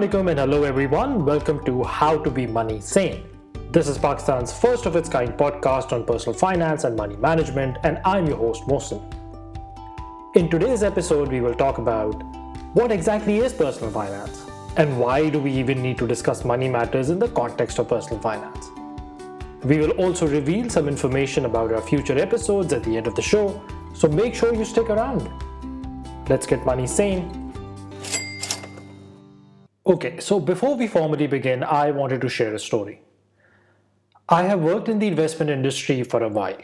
Assalamualaikum and hello everyone, welcome to How to Be Money Sane. This is Pakistan's first of its kind podcast on personal finance and money management, and I'm your host Mohsin. In today's episode, we will talk about what exactly is personal finance and why do we even need to discuss money matters in the context of personal finance. We will also reveal some information about our future episodes at the end of the show, so make sure you stick around. Let's get money sane Okay, so before we formally begin, I wanted to share a story. I have worked in the investment industry for a while.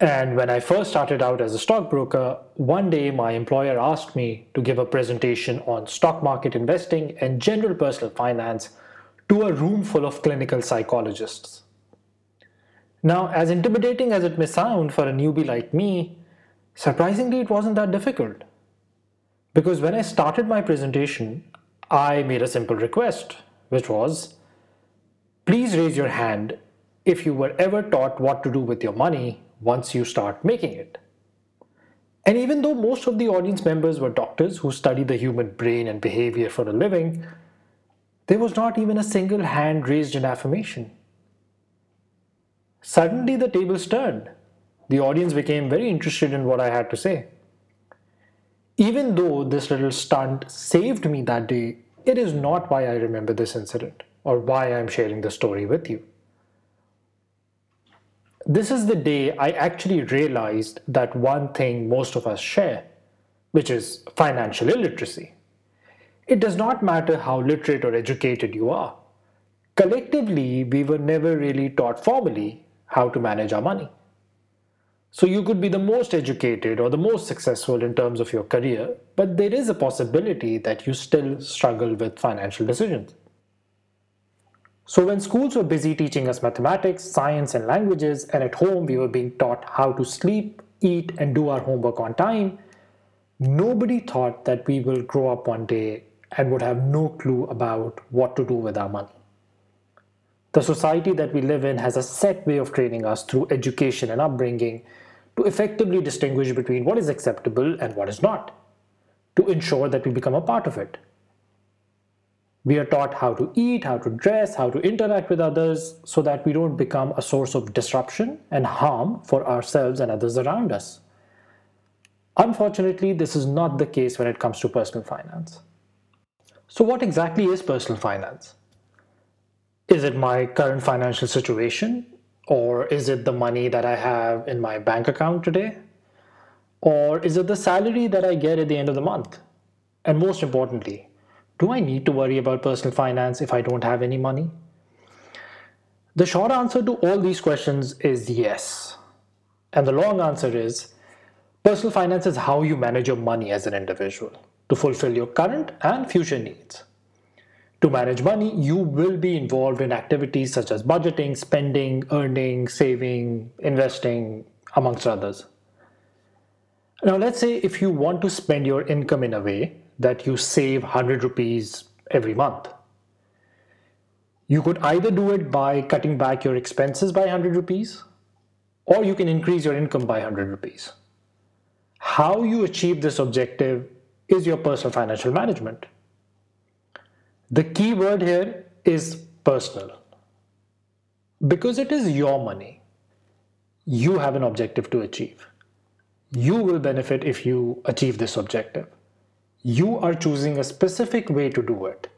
And when I first started out as a stockbroker, one day my employer asked me to give a presentation on stock market investing and general personal finance to a room full of clinical psychologists. Now, as intimidating as it may sound for a newbie like me, surprisingly it wasn't that difficult. Because when I started my presentation, I made a simple request, which was, please raise your hand if you were ever taught what to do with your money once you start making it. And even though most of the audience members were doctors who study the human brain and behavior for a living, there was not even a single hand raised in affirmation. Suddenly the tables turned. The audience became very interested in what I had to say. Even though this little stunt saved me that day, it is not why I remember this incident or why I'm sharing the story with you. This is the day I actually realized that one thing most of us share, which is financial illiteracy. It does not matter how literate or educated you are. Collectively, we were never really taught formally how to manage our money. So you could be the most educated or the most successful in terms of your career, but there is a possibility that you still struggle with financial decisions. So when schools were busy teaching us mathematics, science, and languages, and at home we were being taught how to sleep, eat, and do our homework on time, nobody thought that we will grow up one day and would have no clue about what to do with our money. The society that we live in has a set way of training us through education and upbringing to effectively distinguish between what is acceptable and what is not, to ensure that we become a part of it. We are taught how to eat, how to dress, how to interact with others, so that we don't become a source of disruption and harm for ourselves and others around us. Unfortunately, this is not the case when it comes to personal finance. So what exactly is personal finance? Is it my current financial situation? Or is it the money that I have in my bank account today? Or is it the salary that I get at the end of the month? And most importantly, do I need to worry about personal finance if I don't have any money? The short answer to all these questions is yes. And the long answer is, personal finance is how you manage your money as an individual to fulfill your current and future needs. To manage money, you will be involved in activities such as budgeting, spending, earning, saving, investing, amongst others. Now, let's say if you want to spend your income in a way that you save 100 rupees every month. You could either do it by cutting back your expenses by 100 rupees, or you can increase your income by 100 rupees. How you achieve this objective is your personal financial management. The key word here is personal, because it is your money. You have an objective to achieve. You will benefit if you achieve this objective. You are choosing a specific way to do it.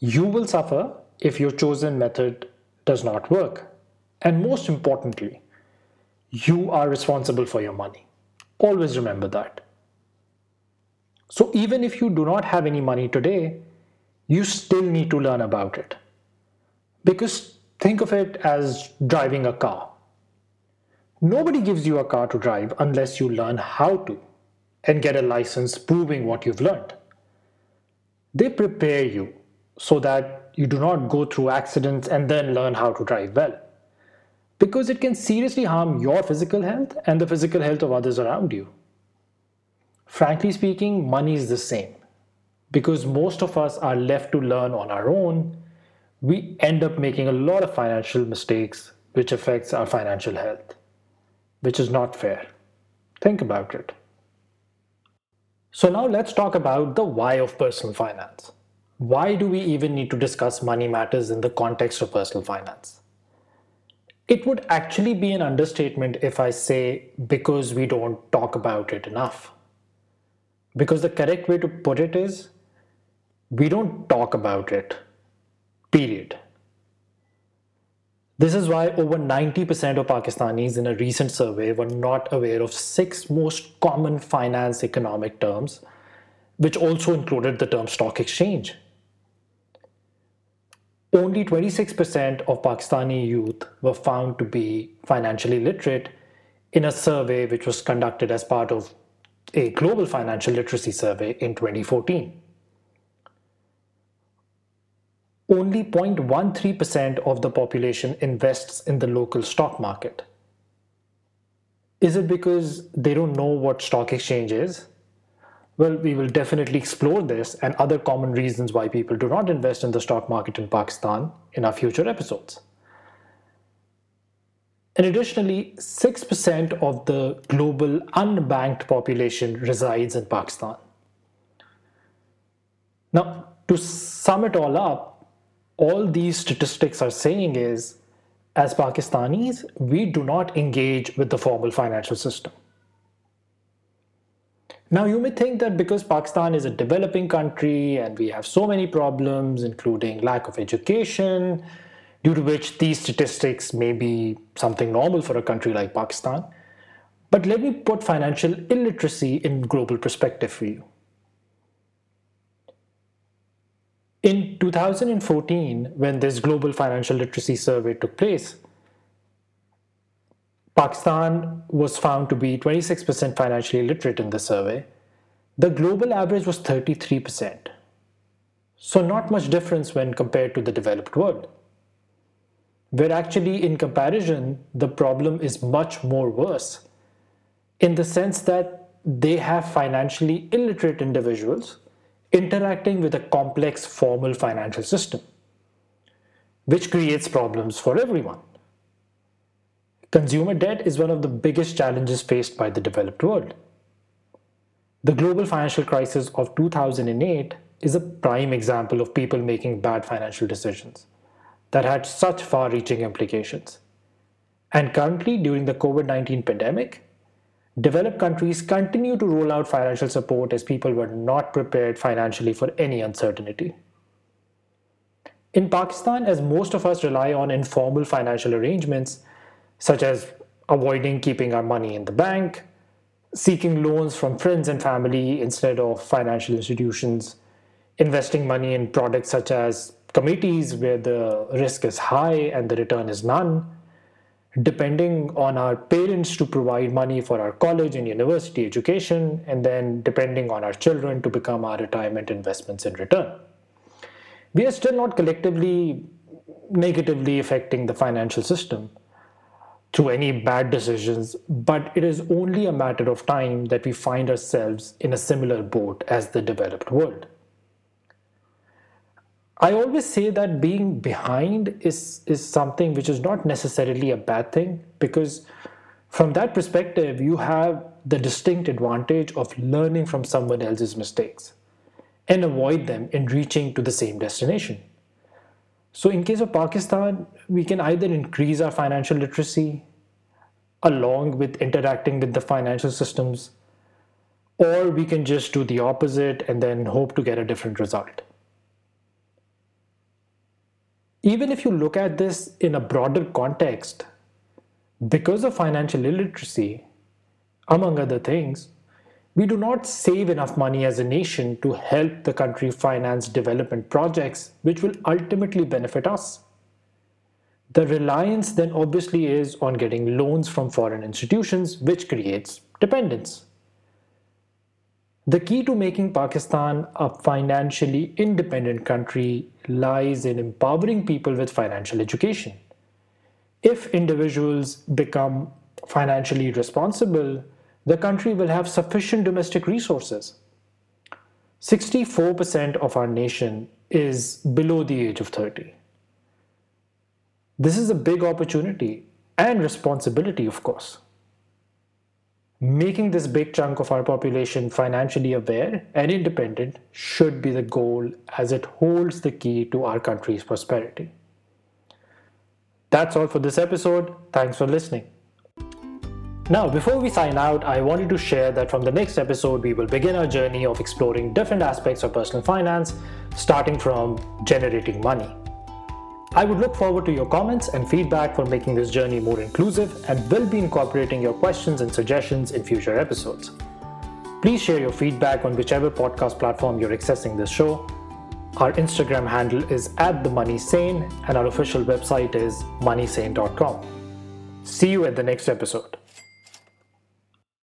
You will suffer if your chosen method does not work. And most importantly, you are responsible for your money. Always remember that. So even if you do not have any money today, you still need to learn about it. Because think of it as driving a car. Nobody gives you a car to drive unless you learn how to and get a license proving what you've learned. They prepare you so that you do not go through accidents and then learn how to drive well. Because it can seriously harm your physical health and the physical health of others around you. Frankly speaking, money is the same because most of us are left to learn on our own, we end up making a lot of financial mistakes, which affects our financial health, which is not fair. Think about it. So now let's talk about the why of personal finance. Why do we even need to discuss money matters in the context of personal finance? It would actually be an understatement if I say because we don't talk about it enough. Because the correct way to put it is we don't talk about that period this is why over ninety پرسینٹانیجنلی twenty six percent Pakistani global financial only 0.13% of the population invests in the local stock market. Is it because they don't know what stock exchange is? Well, we will definitely explore this and other common reasons why people do not invest in the stock market in Pakistan in our future episodes. And additionally, 6% of the global unbanked population resides in Pakistan. Now, to sum it all up, all these statistics are saying is, as Pakistanis, we do not engage with the formal financial system. Now, you may think that because Pakistan is a developing country and we have so many problems, including lack of education, due to which these statistics may be something normal for a country like Pakistan. But let me put financial illiteracy in global perspective for you. In 2014, when this global financial literacy survey took place, Pakistan was found to be 26% financially literate in the survey. The global average was 33%. So not much difference when compared to the developed world, where actually in comparison, the problem is much more worse in the sense that they have financially illiterate individuals انٹریکٹنگلیکس formal financial system which consumer that best challenges faced by the developed the global financial crisis two thousand eight is a people making bad financial decisions there had such far reaching and currently during the COVID nineteen pandemic Developed countries continue to roll out financial support as people were not prepared financially for any uncertainty. In Pakistan, as most of us rely on informal financial arrangements, such as avoiding keeping our money in the bank, seeking loans from friends and family instead of financial institutions, investing money in products such as commodities where the risk is high and the return is none, depending on our parents to provide money for our college and university education, and then depending on our children to become our retirement investments in return. We are still not collectively negatively affecting the financial system through any bad decisions, but it is only a matter of time that we find ourselves in a similar boat as the developed world. I always say that being behind is something which is not necessarily a bad thing, because from that perspective, you have the distinct advantage of learning from someone else's mistakes and avoid them in reaching to the same destination. So in case of Pakistan, we can either increase our financial literacy along with interacting with the financial systems, or we can just do the opposite and then hope to get a different result. Even if you look at this in a broader context, because of financial illiteracy, among other things, we do not save enough money as a nation to help the country finance development projects which will ultimately benefit us. The reliance then obviously is on getting loans from foreign institutions, which creates dependence. The key to making Pakistan a financially independent country lies in empowering people with financial education. If individuals become financially responsible, the country will have sufficient domestic resources. 64% of our nation is below the age of 30. This is a big opportunity and responsibility, of course. Making this big chunk of our population financially aware and independent should be the goal, as it holds the key to our country's prosperity. That's all for this episode. Thanks for listening. Now, before we sign out, I wanted to share that from the next episode, we will begin our journey of exploring different aspects of personal finance, starting from generating money. I would look forward to your comments and feedback for making this journey more inclusive, and will be incorporating your questions and suggestions in future episodes. Please share your feedback on whichever podcast platform you're accessing this show. Our Instagram handle is @themoneysane, and our official website is moneysane.com. See you at the next episode.